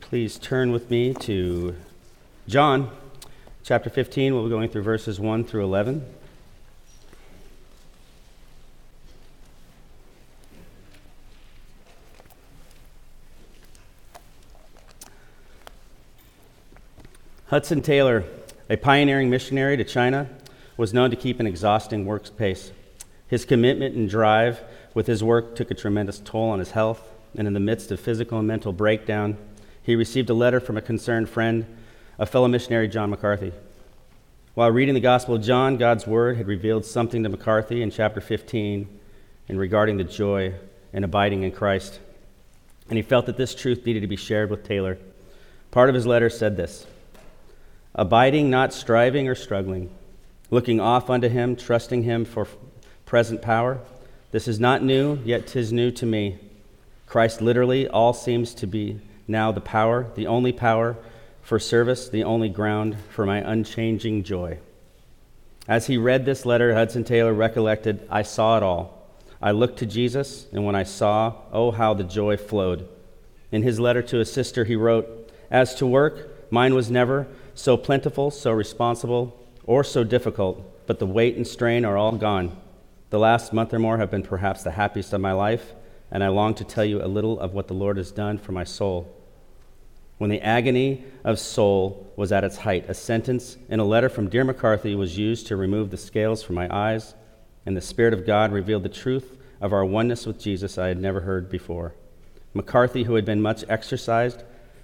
Please turn with me to John chapter 15. We'll be going through verses 1 through 11. Hudson Taylor, a pioneering missionary to China, was known to keep an exhausting work pace. His commitment and drive with his work took a tremendous toll on his health, and in the midst of physical and mental breakdown, he received a letter from a concerned friend, a fellow missionary, John McCarthy. While reading the Gospel of John, God's Word had revealed something to McCarthy in chapter 15 in regarding the joy and abiding in Christ. And he felt that this truth needed to be shared with Taylor. Part of his letter said this abiding, not striving or struggling, looking off unto him, trusting him for present power. This is not new, yet 'tis new to me. Christ literally all seems to be now the power, the only power for service, the only ground for my unchanging joy. As he read this letter, Hudson Taylor recollected, I saw it all. I looked to Jesus, and when I saw, oh, how the joy flowed. In his letter to his sister, he wrote, As to work, mine was never so plentiful, so responsible, or so difficult, but the weight and strain are all gone. The last month or more have been perhaps the happiest of my life, and I long to tell you a little of what the Lord has done for my soul. When the agony of soul was at its height, a sentence in a letter from dear McCarthy was used to remove the scales from my eyes, and the Spirit of God revealed the truth of our oneness with Jesus I had never heard before. McCarthy, who had been much exercised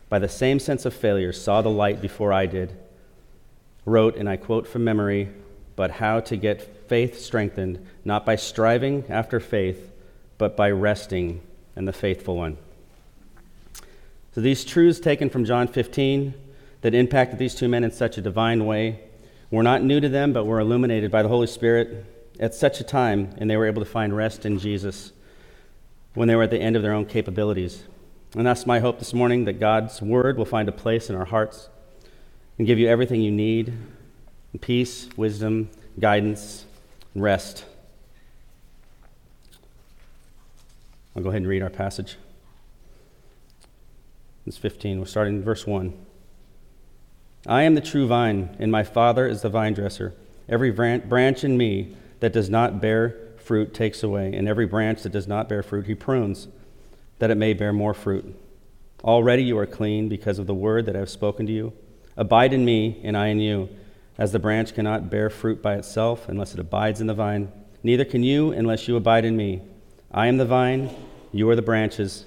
by the same sense of failure, saw the light before I did, wrote, and I quote from memory, but how to get faith strengthened, not by striving after faith, but by resting in the faithful one. So these truths taken from John 15 that impacted these two men in such a divine way were not new to them, but were illuminated by the Holy Spirit at such a time, and they were able to find rest in Jesus when they were at the end of their own capabilities. And that's my hope this morning that God's word will find a place in our hearts and give you everything you need peace, wisdom, guidance, and rest. I'll go ahead and read our passage. It's 15. We're starting in verse 1. I am the true vine, and my Father is the vine dresser. Every branch in me that does not bear fruit takes away, and every branch that does not bear fruit he prunes that it may bear more fruit. Already you are clean because of the word that I have spoken to you. Abide in me, and I in you. As the branch cannot bear fruit by itself unless it abides in the vine, neither can you unless you abide in me. I am the vine, you are the branches.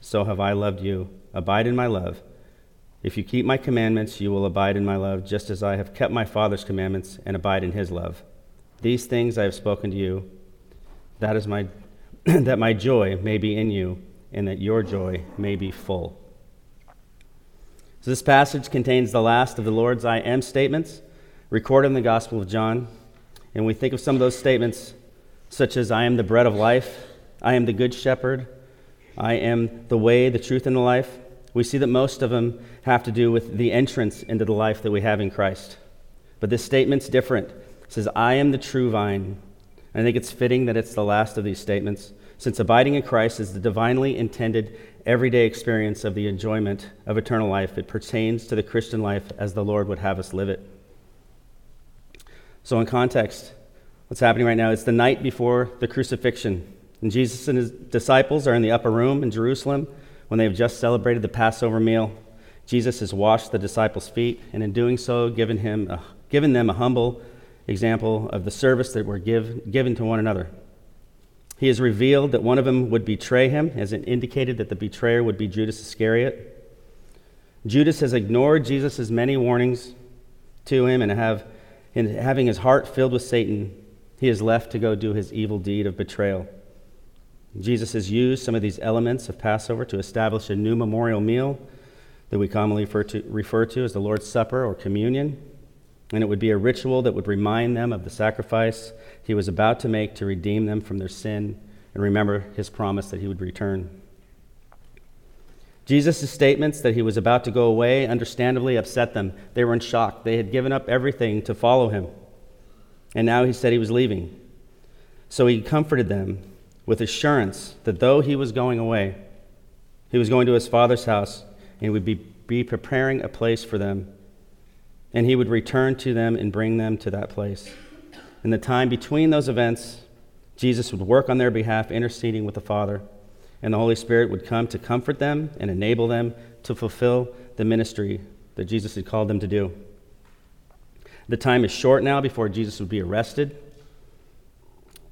so have I loved you. Abide in my love. If you keep my commandments, you will abide in my love, just as I have kept my Father's commandments and abide in his love. These things I have spoken to you, that is my that my joy may be in you and that your joy may be full. So, this passage contains the last of the Lord's I am statements recorded in the Gospel of John. And we think of some of those statements, such as I am the bread of life, I am the good shepherd, I am the way, the truth, and the life. We see that most of them have to do with the entrance into the life that we have in Christ. But this statement's different. It says, I am the true vine. And I think it's fitting that it's the last of these statements since abiding in Christ is the divinely intended everyday experience of the enjoyment of eternal life. It pertains to the Christian life as the Lord would have us live it. So, in context, what's happening right now is the night before the crucifixion. And Jesus and his disciples are in the upper room in Jerusalem when they have just celebrated the Passover meal. Jesus has washed the disciples' feet, and in doing so, given, him a, given them a humble example of the service that were give, given to one another. He has revealed that one of them would betray him, as it indicated that the betrayer would be Judas Iscariot. Judas has ignored Jesus' many warnings to him, and have, in having his heart filled with Satan, he is left to go do his evil deed of betrayal. Jesus has used some of these elements of Passover to establish a new memorial meal that we commonly refer to, refer to as the Lord's Supper or communion. And it would be a ritual that would remind them of the sacrifice he was about to make to redeem them from their sin and remember his promise that he would return. Jesus' statements that he was about to go away understandably upset them. They were in shock. They had given up everything to follow him. And now he said he was leaving. So he comforted them with assurance that though he was going away, he was going to his father's house and he would be, be preparing a place for them. And he would return to them and bring them to that place. In the time between those events, Jesus would work on their behalf, interceding with the Father, and the Holy Spirit would come to comfort them and enable them to fulfill the ministry that Jesus had called them to do. The time is short now before Jesus would be arrested,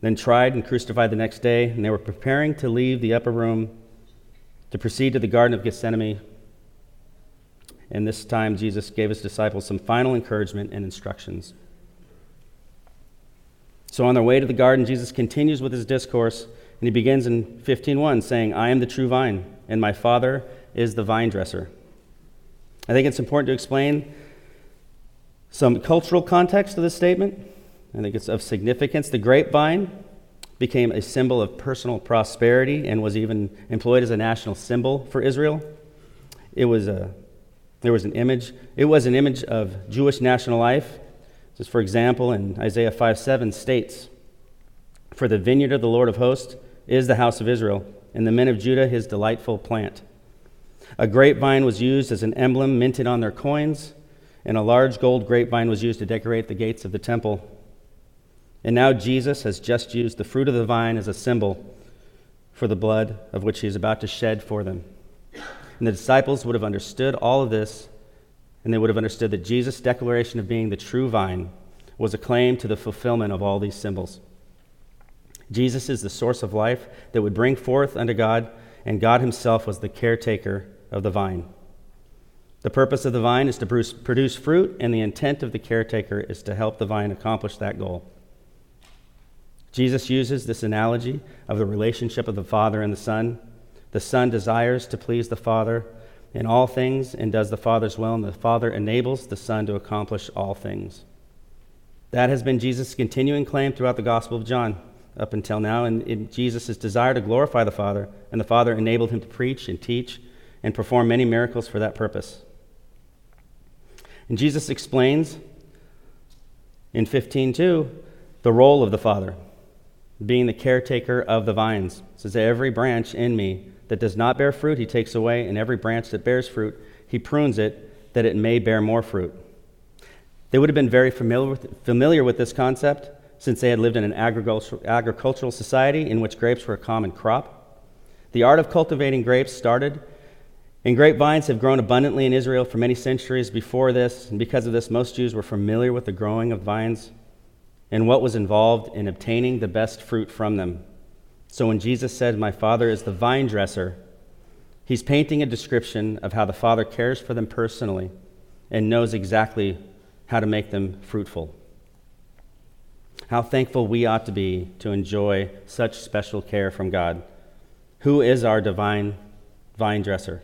then tried and crucified the next day, and they were preparing to leave the upper room to proceed to the Garden of Gethsemane. And this time, Jesus gave his disciples some final encouragement and instructions. So on their way to the garden, Jesus continues with his discourse, and he begins in 15:1 saying, "I am the true vine, and my Father is the vine dresser." I think it's important to explain some cultural context to this statement. I think it's of significance. The grapevine became a symbol of personal prosperity and was even employed as a national symbol for Israel. It was a, there was an image. It was an image of Jewish national life just for example, in Isaiah 5 7 states, For the vineyard of the Lord of hosts is the house of Israel, and the men of Judah his delightful plant. A grapevine was used as an emblem minted on their coins, and a large gold grapevine was used to decorate the gates of the temple. And now Jesus has just used the fruit of the vine as a symbol for the blood of which he is about to shed for them. And the disciples would have understood all of this and they would have understood that Jesus' declaration of being the true vine was a claim to the fulfillment of all these symbols. Jesus is the source of life that would bring forth unto God, and God Himself was the caretaker of the vine. The purpose of the vine is to produce fruit, and the intent of the caretaker is to help the vine accomplish that goal. Jesus uses this analogy of the relationship of the Father and the Son. The Son desires to please the Father, in all things and does the Father's will, and the Father enables the Son to accomplish all things. That has been Jesus' continuing claim throughout the Gospel of John up until now, and Jesus' desire to glorify the Father, and the Father enabled him to preach and teach and perform many miracles for that purpose. And Jesus explains in 15:2 the role of the Father, being the caretaker of the vines. It says, Every branch in me that does not bear fruit, he takes away, and every branch that bears fruit, he prunes it, that it may bear more fruit. They would have been very familiar with, familiar with this concept since they had lived in an agricultural society in which grapes were a common crop. The art of cultivating grapes started, and grapevines have grown abundantly in Israel for many centuries before this, and because of this, most Jews were familiar with the growing of vines and what was involved in obtaining the best fruit from them. So when Jesus said, My Father is the vine dresser, he's painting a description of how the Father cares for them personally and knows exactly how to make them fruitful. How thankful we ought to be to enjoy such special care from God. Who is our divine vine dresser?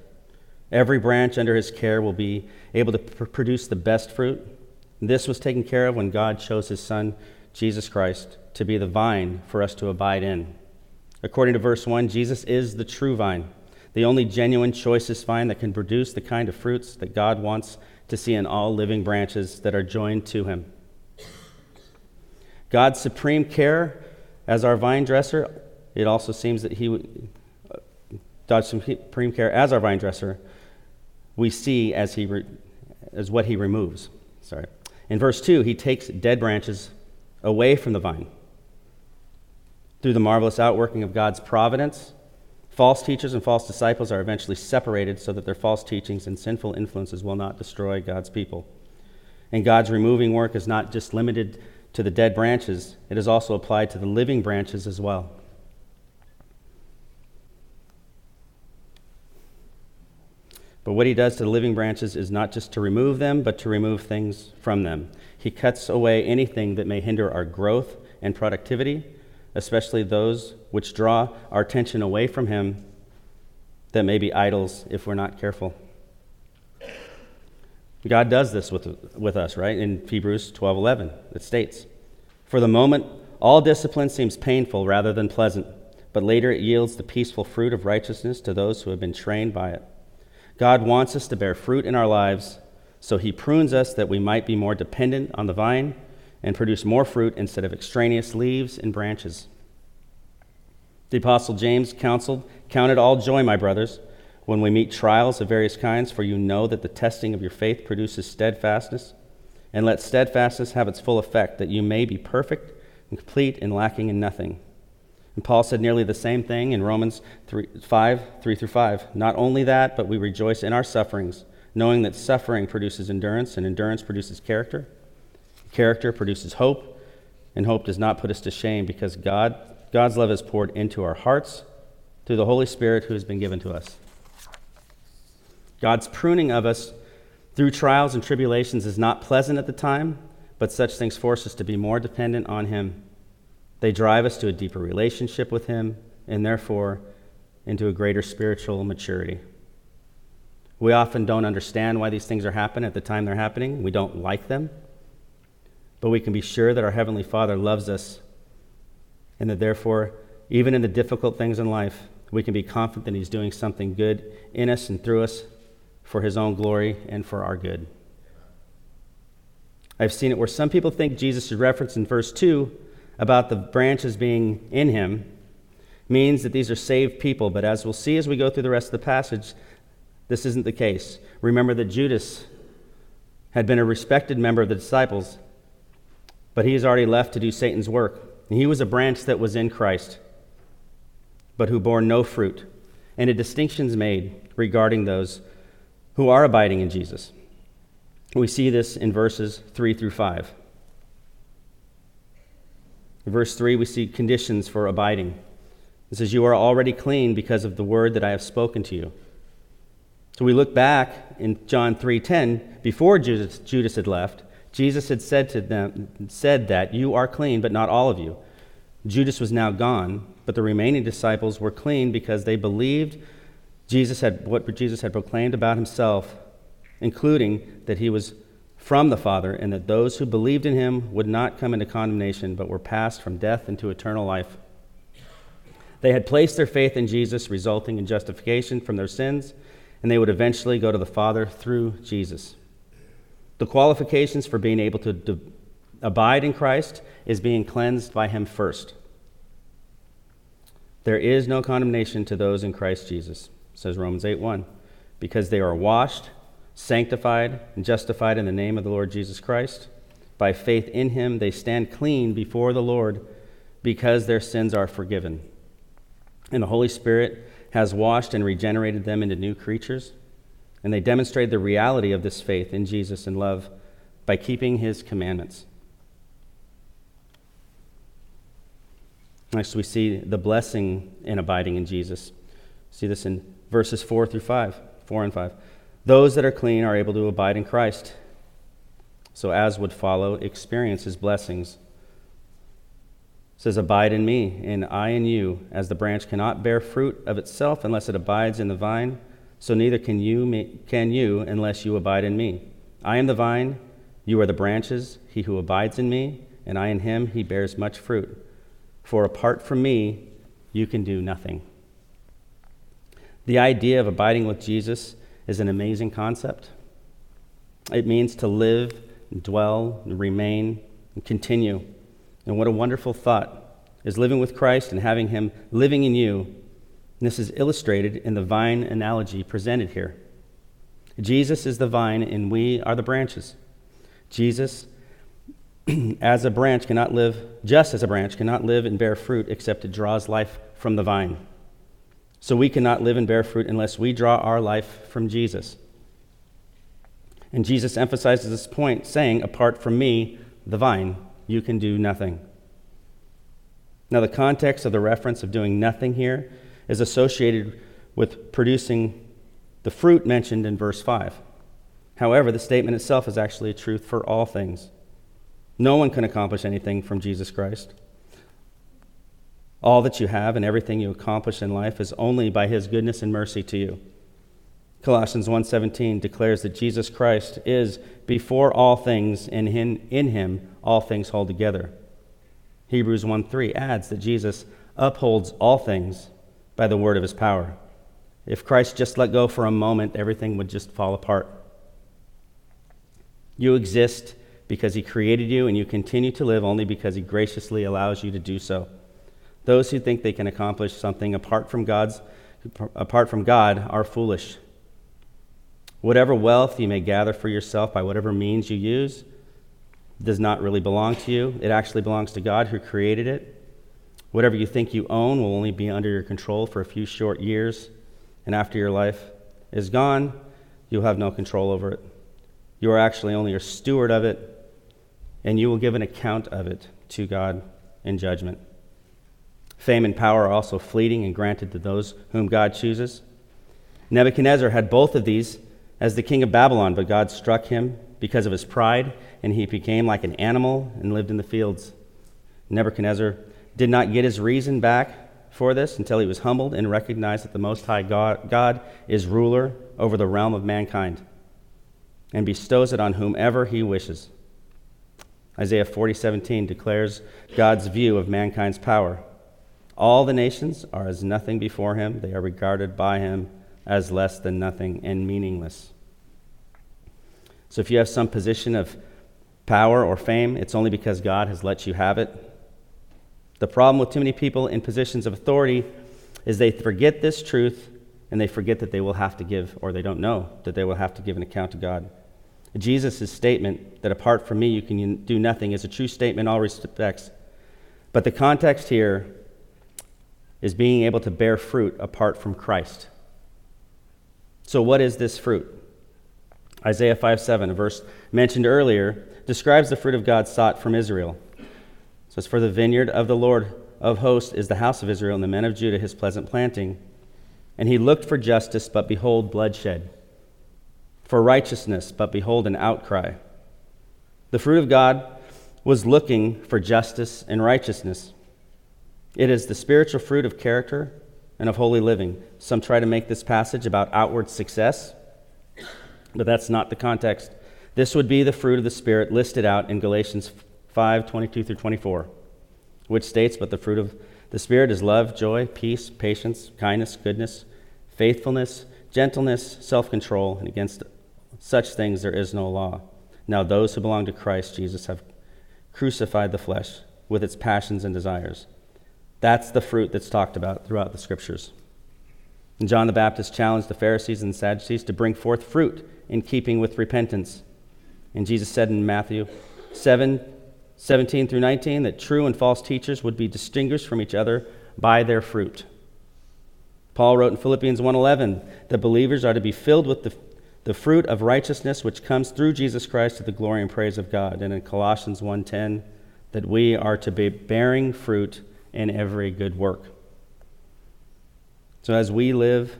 Every branch under his care will be able to pr- produce the best fruit. This was taken care of when God chose his Son, Jesus Christ, to be the vine for us to abide in. According to verse 1, Jesus is the true vine, the only genuine, choicest vine that can produce the kind of fruits that God wants to see in all living branches that are joined to him. God's supreme care as our vine dresser, it also seems that he God's supreme care as our vine dresser, we see as he re, as what he removes. Sorry. In verse 2, he takes dead branches away from the vine through the marvelous outworking of God's providence, false teachers and false disciples are eventually separated so that their false teachings and sinful influences will not destroy God's people. And God's removing work is not just limited to the dead branches, it is also applied to the living branches as well. But what he does to the living branches is not just to remove them, but to remove things from them. He cuts away anything that may hinder our growth and productivity especially those which draw our attention away from Him that may be idols if we're not careful. God does this with, with us, right? In Hebrews 12:11, it states, "For the moment, all discipline seems painful rather than pleasant, but later it yields the peaceful fruit of righteousness to those who have been trained by it." God wants us to bear fruit in our lives, so he prunes us that we might be more dependent on the vine and produce more fruit instead of extraneous leaves and branches. The apostle James counseled, "Count it all joy, my brothers." when we meet trials of various kinds, for you know that the testing of your faith produces steadfastness. And let steadfastness have its full effect, that you may be perfect and complete and lacking in nothing. And Paul said nearly the same thing in Romans 3, 5, 3 through 5. Not only that, but we rejoice in our sufferings, knowing that suffering produces endurance, and endurance produces character. Character produces hope, and hope does not put us to shame, because God, God's love is poured into our hearts through the Holy Spirit who has been given to us. God's pruning of us through trials and tribulations is not pleasant at the time, but such things force us to be more dependent on Him. They drive us to a deeper relationship with Him and therefore into a greater spiritual maturity. We often don't understand why these things are happening at the time they're happening. We don't like them. But we can be sure that our Heavenly Father loves us and that therefore, even in the difficult things in life, we can be confident that He's doing something good in us and through us for his own glory and for our good. I've seen it where some people think Jesus' is referenced in verse 2 about the branches being in him means that these are saved people, but as we'll see as we go through the rest of the passage, this isn't the case. Remember that Judas had been a respected member of the disciples, but he has already left to do Satan's work. And he was a branch that was in Christ, but who bore no fruit. And a distinction is made regarding those who are abiding in Jesus. We see this in verses 3 through 5. Verse 3, we see conditions for abiding. It says, You are already clean because of the word that I have spoken to you. So we look back in John 3:10, before Judas, Judas had left, Jesus had said to them, said that you are clean, but not all of you. Judas was now gone, but the remaining disciples were clean because they believed Jesus had what Jesus had proclaimed about himself, including that he was from the Father and that those who believed in him would not come into condemnation but were passed from death into eternal life. They had placed their faith in Jesus, resulting in justification from their sins, and they would eventually go to the Father through Jesus. The qualifications for being able to abide in Christ is being cleansed by him first. There is no condemnation to those in Christ Jesus says Romans 8 1. Because they are washed, sanctified, and justified in the name of the Lord Jesus Christ. By faith in him, they stand clean before the Lord because their sins are forgiven. And the Holy Spirit has washed and regenerated them into new creatures. And they demonstrate the reality of this faith in Jesus and love by keeping his commandments. Next, we see the blessing in abiding in Jesus. See this in verses 4 through 5, 4 and 5. Those that are clean are able to abide in Christ. So, as would follow, experience his blessings. It says, Abide in me, and I in you, as the branch cannot bear fruit of itself unless it abides in the vine, so neither can you, can you unless you abide in me. I am the vine, you are the branches. He who abides in me, and I in him, he bears much fruit. For apart from me, you can do nothing. The idea of abiding with Jesus is an amazing concept. It means to live, dwell, remain, and continue. And what a wonderful thought is living with Christ and having Him living in you. And this is illustrated in the vine analogy presented here. Jesus is the vine, and we are the branches. Jesus, as a branch, cannot live, just as a branch, cannot live and bear fruit except it draws life from the vine. So we cannot live and bear fruit unless we draw our life from Jesus. And Jesus emphasizes this point, saying, Apart from me, the vine, you can do nothing. Now, the context of the reference of doing nothing here is associated with producing the fruit mentioned in verse 5. However, the statement itself is actually a truth for all things. No one can accomplish anything from Jesus Christ. All that you have and everything you accomplish in life is only by His goodness and mercy to you. Colossians 1:17 declares that Jesus Christ is before all things and in, him all things hold together. Hebrews 1:3 adds that Jesus upholds all things by the word of his power. If Christ just let go for a moment, everything would just fall apart. You exist because he created you, and you continue to live only because he graciously allows you to do so. Those who think they can accomplish something apart from God's apart from God are foolish. Whatever wealth you may gather for yourself by whatever means you use does not really belong to you. It actually belongs to God who created it. Whatever you think you own will only be under your control for a few short years, and after your life is gone, you'll have no control over it. You are actually only a steward of it, and you will give an account of it to God in judgment. Fame and power are also fleeting and granted to those whom God chooses. Nebuchadnezzar had both of these as the king of Babylon, but God struck him because of his pride, and he became like an animal and lived in the fields. Nebuchadnezzar did not get his reason back for this until he was humbled and recognized that the Most High God, God is ruler over the realm of mankind and bestows it on whomever he wishes. Isaiah 40:17 declares God's view of mankind's power. All the nations are as nothing before him; they are regarded by him as less than nothing and meaningless. So if you have some position of power or fame, it's only because God has let you have it. The problem with too many people in positions of authority is they forget this truth and they forget that they will have to give, or they don't know that they will have to give an account to God. Jesus' statement that apart from me you can do nothing is a true statement in all respects. But the context here is being able to bear fruit apart from Christ. So, what is this fruit? Isaiah 5 7, a verse mentioned earlier, describes the fruit of God sought from Israel. So it's for the vineyard of the Lord of hosts is the house of Israel, and the men of Judah his pleasant planting. And he looked for justice, but behold, bloodshed. For righteousness, but behold, an outcry. The fruit of God was looking for justice and righteousness. It is the spiritual fruit of character and of holy living. Some try to make this passage about outward success, but that's not the context. This would be the fruit of the Spirit listed out in Galatians 5 22 through 24, which states, But the fruit of the Spirit is love, joy, peace, patience, kindness, goodness, faithfulness, gentleness, self control, and against such things there is no law. Now, those who belong to Christ Jesus have crucified the flesh with its passions and desires. That's the fruit that's talked about throughout the scriptures. And John the Baptist challenged the Pharisees and Sadducees to bring forth fruit in keeping with repentance. And Jesus said in Matthew 7 17 through 19 that true and false teachers would be distinguished from each other by their fruit. Paul wrote in Philippians 1:11 that believers are to be filled with the, the fruit of righteousness which comes through Jesus Christ to the glory and praise of God. And in Colossians 1:10 that we are to be bearing fruit in every good work. So, as we live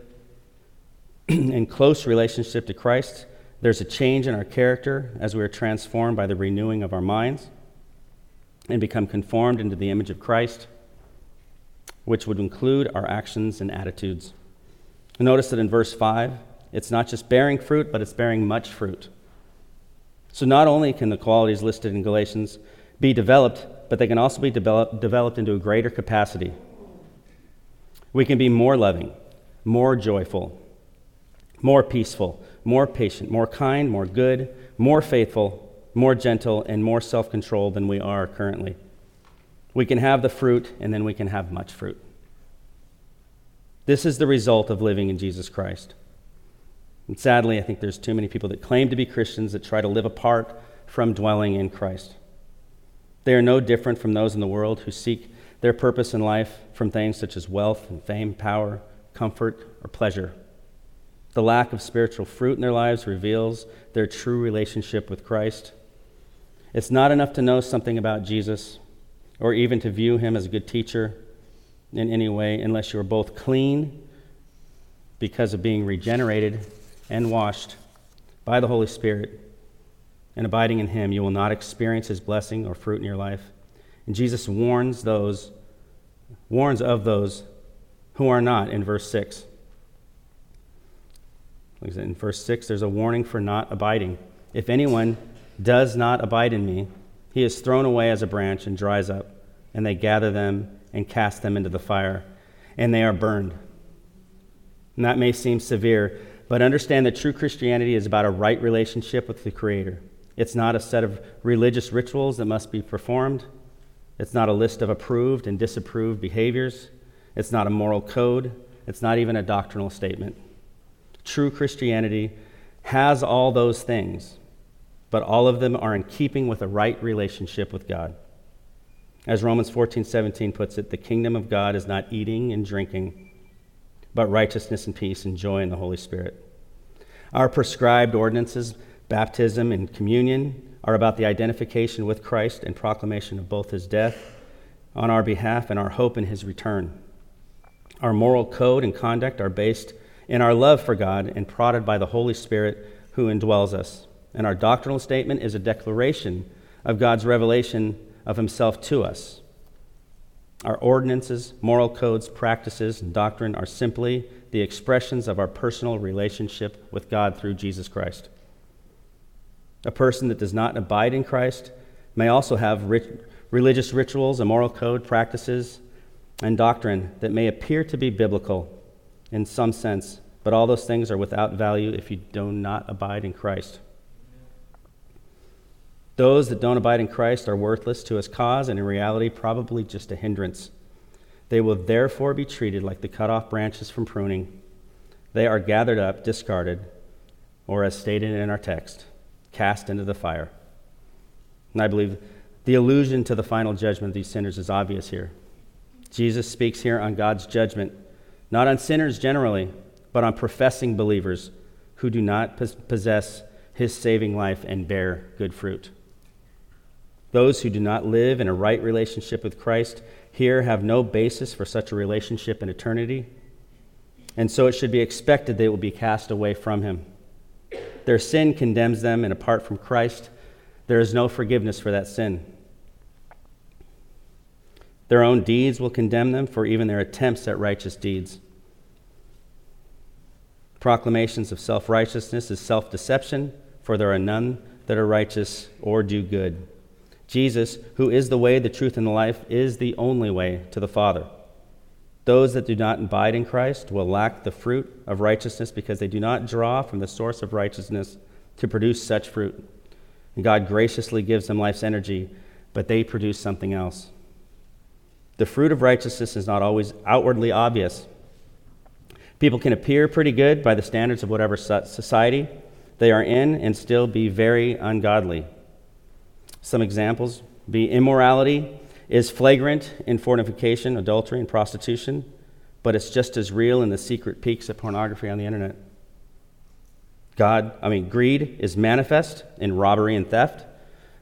in close relationship to Christ, there's a change in our character as we are transformed by the renewing of our minds and become conformed into the image of Christ, which would include our actions and attitudes. Notice that in verse 5, it's not just bearing fruit, but it's bearing much fruit. So, not only can the qualities listed in Galatians be developed but they can also be develop, developed into a greater capacity. We can be more loving, more joyful, more peaceful, more patient, more kind, more good, more faithful, more gentle, and more self controlled than we are currently. We can have the fruit, and then we can have much fruit. This is the result of living in Jesus Christ. And sadly, I think there's too many people that claim to be Christians that try to live apart from dwelling in Christ. They are no different from those in the world who seek their purpose in life from things such as wealth and fame, power, comfort, or pleasure. The lack of spiritual fruit in their lives reveals their true relationship with Christ. It's not enough to know something about Jesus or even to view him as a good teacher in any way unless you are both clean because of being regenerated and washed by the Holy Spirit and abiding in him, you will not experience his blessing or fruit in your life. And Jesus warns those, warns of those who are not in verse 6. In verse 6, there's a warning for not abiding. If anyone does not abide in me, he is thrown away as a branch and dries up, and they gather them and cast them into the fire, and they are burned. And that may seem severe, but understand that true Christianity is about a right relationship with the Creator. It's not a set of religious rituals that must be performed. It's not a list of approved and disapproved behaviors. It's not a moral code. It's not even a doctrinal statement. True Christianity has all those things, but all of them are in keeping with a right relationship with God. As Romans 14, 17 puts it, the kingdom of God is not eating and drinking, but righteousness and peace and joy in the Holy Spirit. Our prescribed ordinances, baptism and communion, are about the identification with Christ and proclamation of both his death on our behalf and our hope in his return. Our moral code and conduct are based in our love for God and prodded by the Holy Spirit who indwells us. And our doctrinal statement is a declaration of God's revelation of himself to us. Our ordinances, moral codes, practices, and doctrine are simply the expressions of our personal relationship with God through Jesus Christ. A person that does not abide in Christ may also have religious rituals, a moral code, practices, and doctrine that may appear to be biblical in some sense, but all those things are without value if you do not abide in Christ. Those that don't abide in Christ are worthless to his cause and in reality probably just a hindrance. They will therefore be treated like the cut off branches from pruning. They are gathered up, discarded, or as stated in our text, cast into the fire. And I believe the allusion to the final judgment of these sinners is obvious here. Jesus speaks here on God's judgment, not on sinners generally, but on professing believers who do not possess his saving life and bear good fruit. Those who do not live in a right relationship with Christ here have no basis for such a relationship in eternity, and so it should be expected they will be cast away from him. Their sin condemns them, and apart from Christ, there is no forgiveness for that sin. Their own deeds will condemn them for even their attempts at righteous deeds. Proclamations of self righteousness is self deception, for there are none that are righteous or do good. Jesus, who is the way, the truth, and the life, is the only way to the Father. Those that do not abide in Christ will lack the fruit of righteousness because they do not draw from the source of righteousness to produce such fruit. And God graciously gives them life's energy, but they produce something else. The fruit of righteousness is not always outwardly obvious. People can appear pretty good by the standards of whatever society they are in and still be very ungodly. Some examples be immorality is flagrant in fornication, adultery, and prostitution, but it's just as real in the secret peeks of pornography on the internet. God, I mean, greed is manifest in robbery and theft.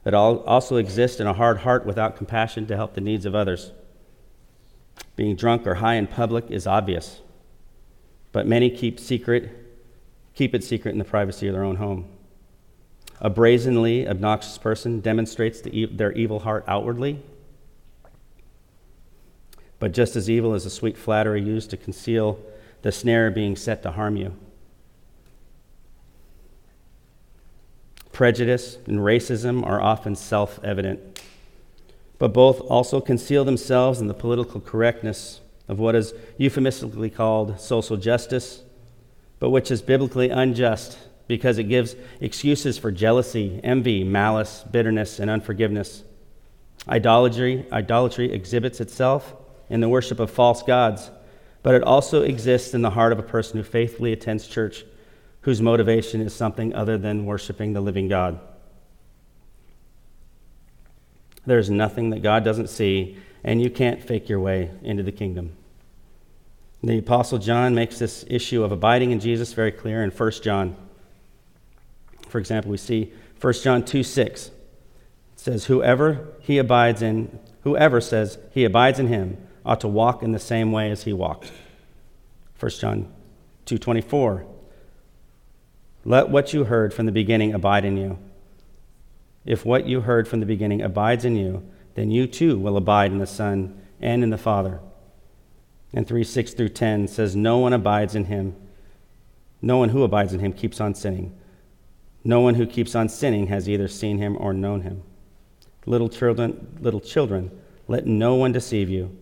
It also exists in a hard heart without compassion to help the needs of others. Being drunk or high in public is obvious, but many keep secret, keep it secret in the privacy of their own home. A brazenly obnoxious person demonstrates the, their evil heart outwardly, but just as evil as a sweet flattery used to conceal the snare being set to harm you. Prejudice and racism are often self evident, but both also conceal themselves in the political correctness of what is euphemistically called social justice, but which is biblically unjust because it gives excuses for jealousy, envy, malice, bitterness, and unforgiveness. Idolatry, idolatry exhibits itself in the worship of false gods, but it also exists in the heart of a person who faithfully attends church, whose motivation is something other than worshiping the living God. There's nothing that God doesn't see, and you can't fake your way into the kingdom. The Apostle John makes this issue of abiding in Jesus very clear in 1 John. For example, we see 1 John 2 6. It says, Whoever he abides in, whoever says he abides in him, ought to walk in the same way as he walked. 1 John 2:24 Let what you heard from the beginning abide in you. If what you heard from the beginning abides in you, then you too will abide in the Son and in the Father. And 3 6 through 10 says, No one abides in him No one who abides in him keeps on sinning. No one who keeps on sinning has either seen him or known him. Little children, little children, let no one deceive you.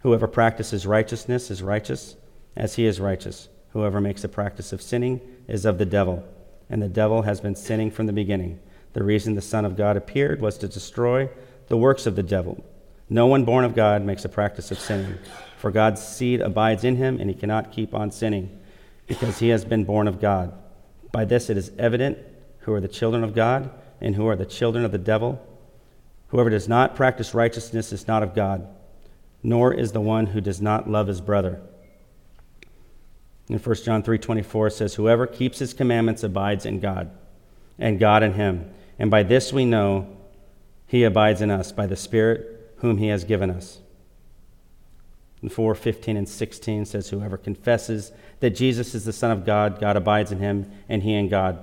Whoever practices righteousness is righteous as he is righteous. Whoever makes a practice of sinning is of the devil, and the devil has been sinning from the beginning. The reason the Son of God appeared was to destroy the works of the devil. No one born of God makes a practice of sinning, for God's seed abides in him, and he cannot keep on sinning, because he has been born of God. By this it is evident who are the children of God and who are the children of the devil. Whoever does not practice righteousness is not of God, nor is the one who does not love his brother. In 1 John 3:24 says whoever keeps his commandments abides in God, and God in him. And by this we know he abides in us by the Spirit whom he has given us. And 4 15 and 16 says, Whoever confesses that Jesus is the Son of God, God abides in him, and he in God.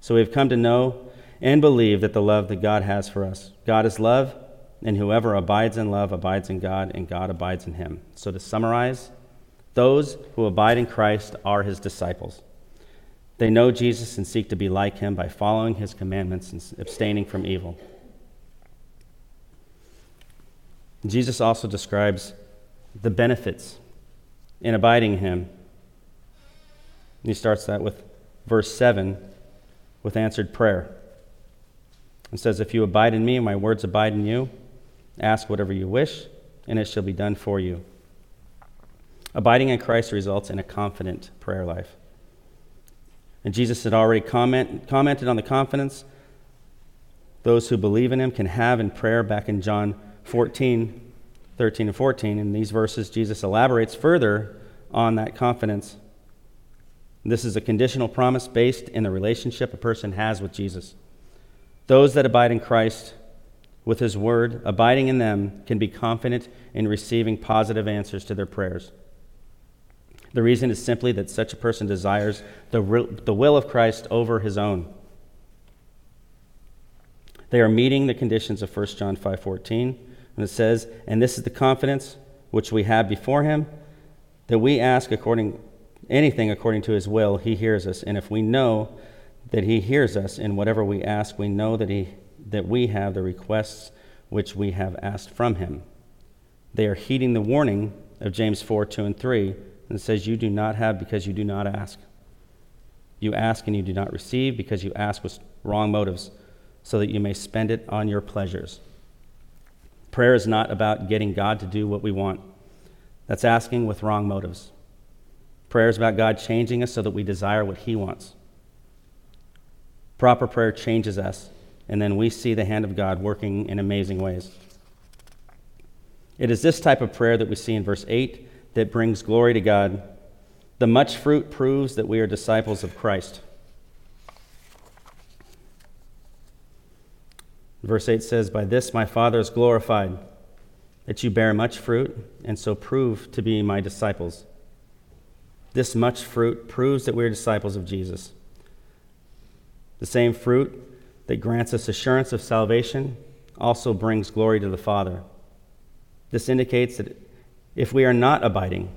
So we have come to know and believe that the love that God has for us. God is love, and whoever abides in love abides in God, and God abides in him. So to summarize, those who abide in Christ are his disciples. They know Jesus and seek to be like him by following his commandments and abstaining from evil. Jesus also describes the benefits in abiding in him. He starts that with verse 7 with answered prayer. It says, If you abide in me and my words abide in you, ask whatever you wish, and it shall be done for you. Abiding in Christ results in a confident prayer life. And Jesus had already comment, commented on the confidence those who believe in him can have in prayer back in John 14, 13 and 14. In these verses, Jesus elaborates further on that confidence. This is a conditional promise based in the relationship a person has with Jesus. Those that abide in Christ with his word, abiding in them, can be confident in receiving positive answers to their prayers. The reason is simply that such a person desires the, the will of Christ over his own. They are meeting the conditions of 1 John 5:14, and it says, "And this is the confidence which we have before him, that we ask according anything according to his will, he hears us. And if we know that he hears us in whatever we ask, we know that he that we have the requests which we have asked from him." They are heeding the warning of James 4, 2 and 3 and says, You do not have because you do not ask. You ask and you do not receive because you ask with wrong motives, so that you may spend it on your pleasures. Prayer is not about getting God to do what we want. That's asking with wrong motives. Prayer is about God changing us so that we desire what He wants. Proper prayer changes us, and then we see the hand of God working in amazing ways. It is this type of prayer that we see in verse 8 that brings glory to God. The much fruit proves that we are disciples of Christ. Verse 8 says, By this my Father is glorified, that you bear much fruit, and so prove to be my disciples. This much fruit proves that we are disciples of Jesus. The same fruit that grants us assurance of salvation also brings glory to the Father. This indicates that if we are not abiding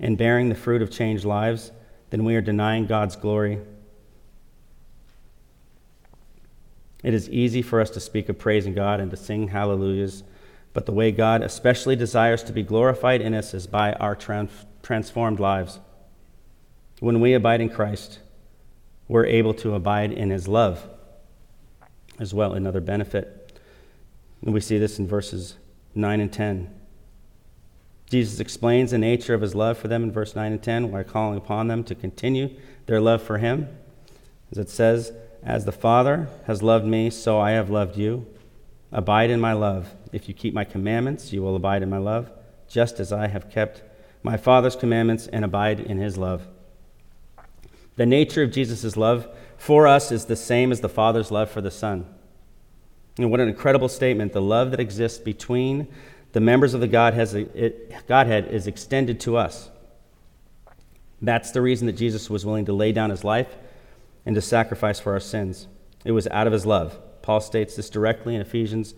and bearing the fruit of changed lives, then we are denying God's glory. It is easy for us to speak of praising God and to sing hallelujahs, but the way God especially desires to be glorified in us is by our trans- transformed lives. When we abide in Christ, we're able to abide in his love as well, another benefit. And we see this in verses 9 and 10. Jesus explains the nature of his love for them in verse 9 and 10 while calling upon them to continue their love for him. As it says, As the Father has loved me, so I have loved you. Abide in my love. If you keep my commandments, you will abide in my love, just as I have kept my Father's commandments and abide in his love. The nature of Jesus' love for us is the same as the Father's love for the Son. And what an incredible statement. The love that exists between the members of the Godhead is extended to us. That's the reason that Jesus was willing to lay down his life and to sacrifice for our sins. It was out of his love. Paul states this directly in Ephesians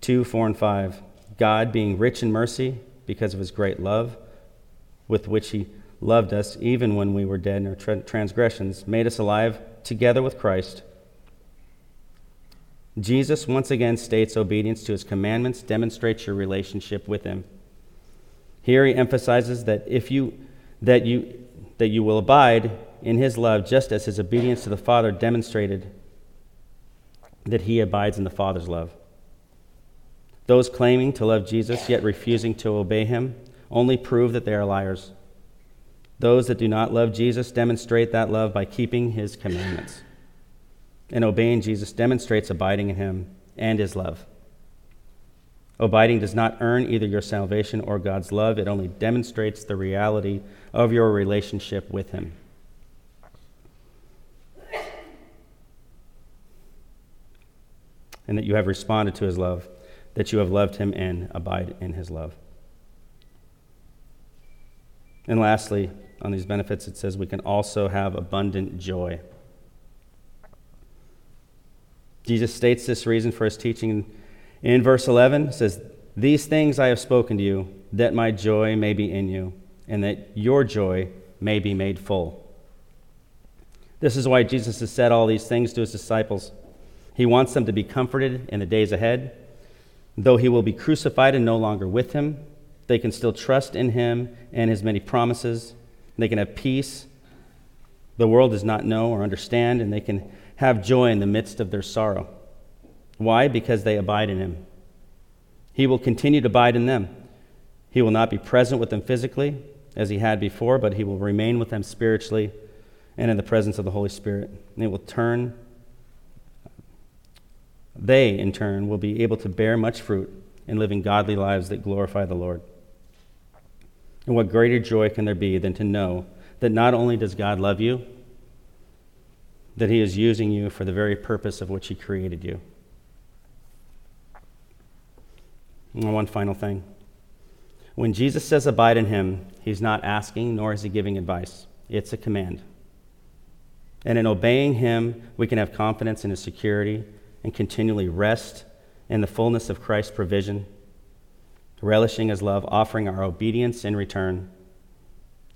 2 4 and 5. God, being rich in mercy because of his great love with which he loved us even when we were dead in our transgressions, made us alive together with Christ. Jesus once again states obedience to his commandments demonstrates your relationship with him. Here he emphasizes that if you that you that you will abide in his love just as his obedience to the Father demonstrated that he abides in the Father's love. Those claiming to love Jesus yet refusing to obey him only prove that they are liars. Those that do not love Jesus demonstrate that love by keeping his commandments. And obeying Jesus demonstrates abiding in him and his love. Abiding does not earn either your salvation or God's love, it only demonstrates the reality of your relationship with him. And that you have responded to his love, that you have loved him and abide in his love. And lastly, on these benefits, it says we can also have abundant joy. Jesus states this reason for his teaching in verse 11. It says, These things I have spoken to you, that my joy may be in you, and that your joy may be made full. This is why Jesus has said all these things to his disciples. He wants them to be comforted in the days ahead. Though he will be crucified and no longer with him, they can still trust in him and his many promises. They can have peace the world does not know or understand, and they can have joy in the midst of their sorrow. Why? Because they abide in him. He will continue to abide in them. He will not be present with them physically as he had before, but he will remain with them spiritually and in the presence of the Holy Spirit. And they will turn, they in turn will be able to bear much fruit in living godly lives that glorify the Lord. And what greater joy can there be than to know that not only does God love you, that He is using you for the very purpose of which He created you. And one final thing. When Jesus says abide in Him, He's not asking nor is He giving advice, it's a command. And in obeying Him, we can have confidence in His security and continually rest in the fullness of Christ's provision relishing his love, offering our obedience in return,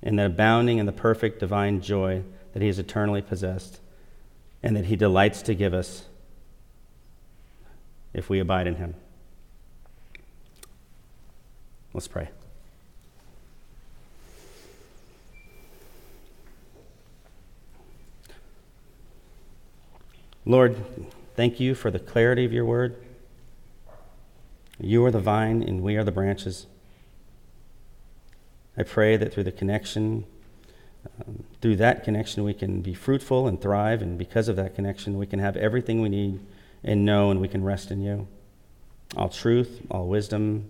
and then abounding in the perfect divine joy that he has eternally possessed and that he delights to give us if we abide in him. Let's pray. Lord, thank you for the clarity of your word. You are the vine, and we are the branches. I pray that through the connection, um, through that connection, we can be fruitful and thrive, and because of that connection, we can have everything we need and know, and we can rest in you. All truth, all wisdom,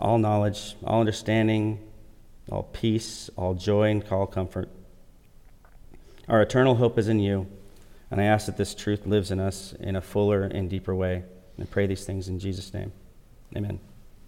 all knowledge, all understanding, all peace, all joy, and all comfort. Our eternal hope is in you, and I ask that this truth lives in us in a fuller and deeper way. And I pray these things in Jesus' name. Amen.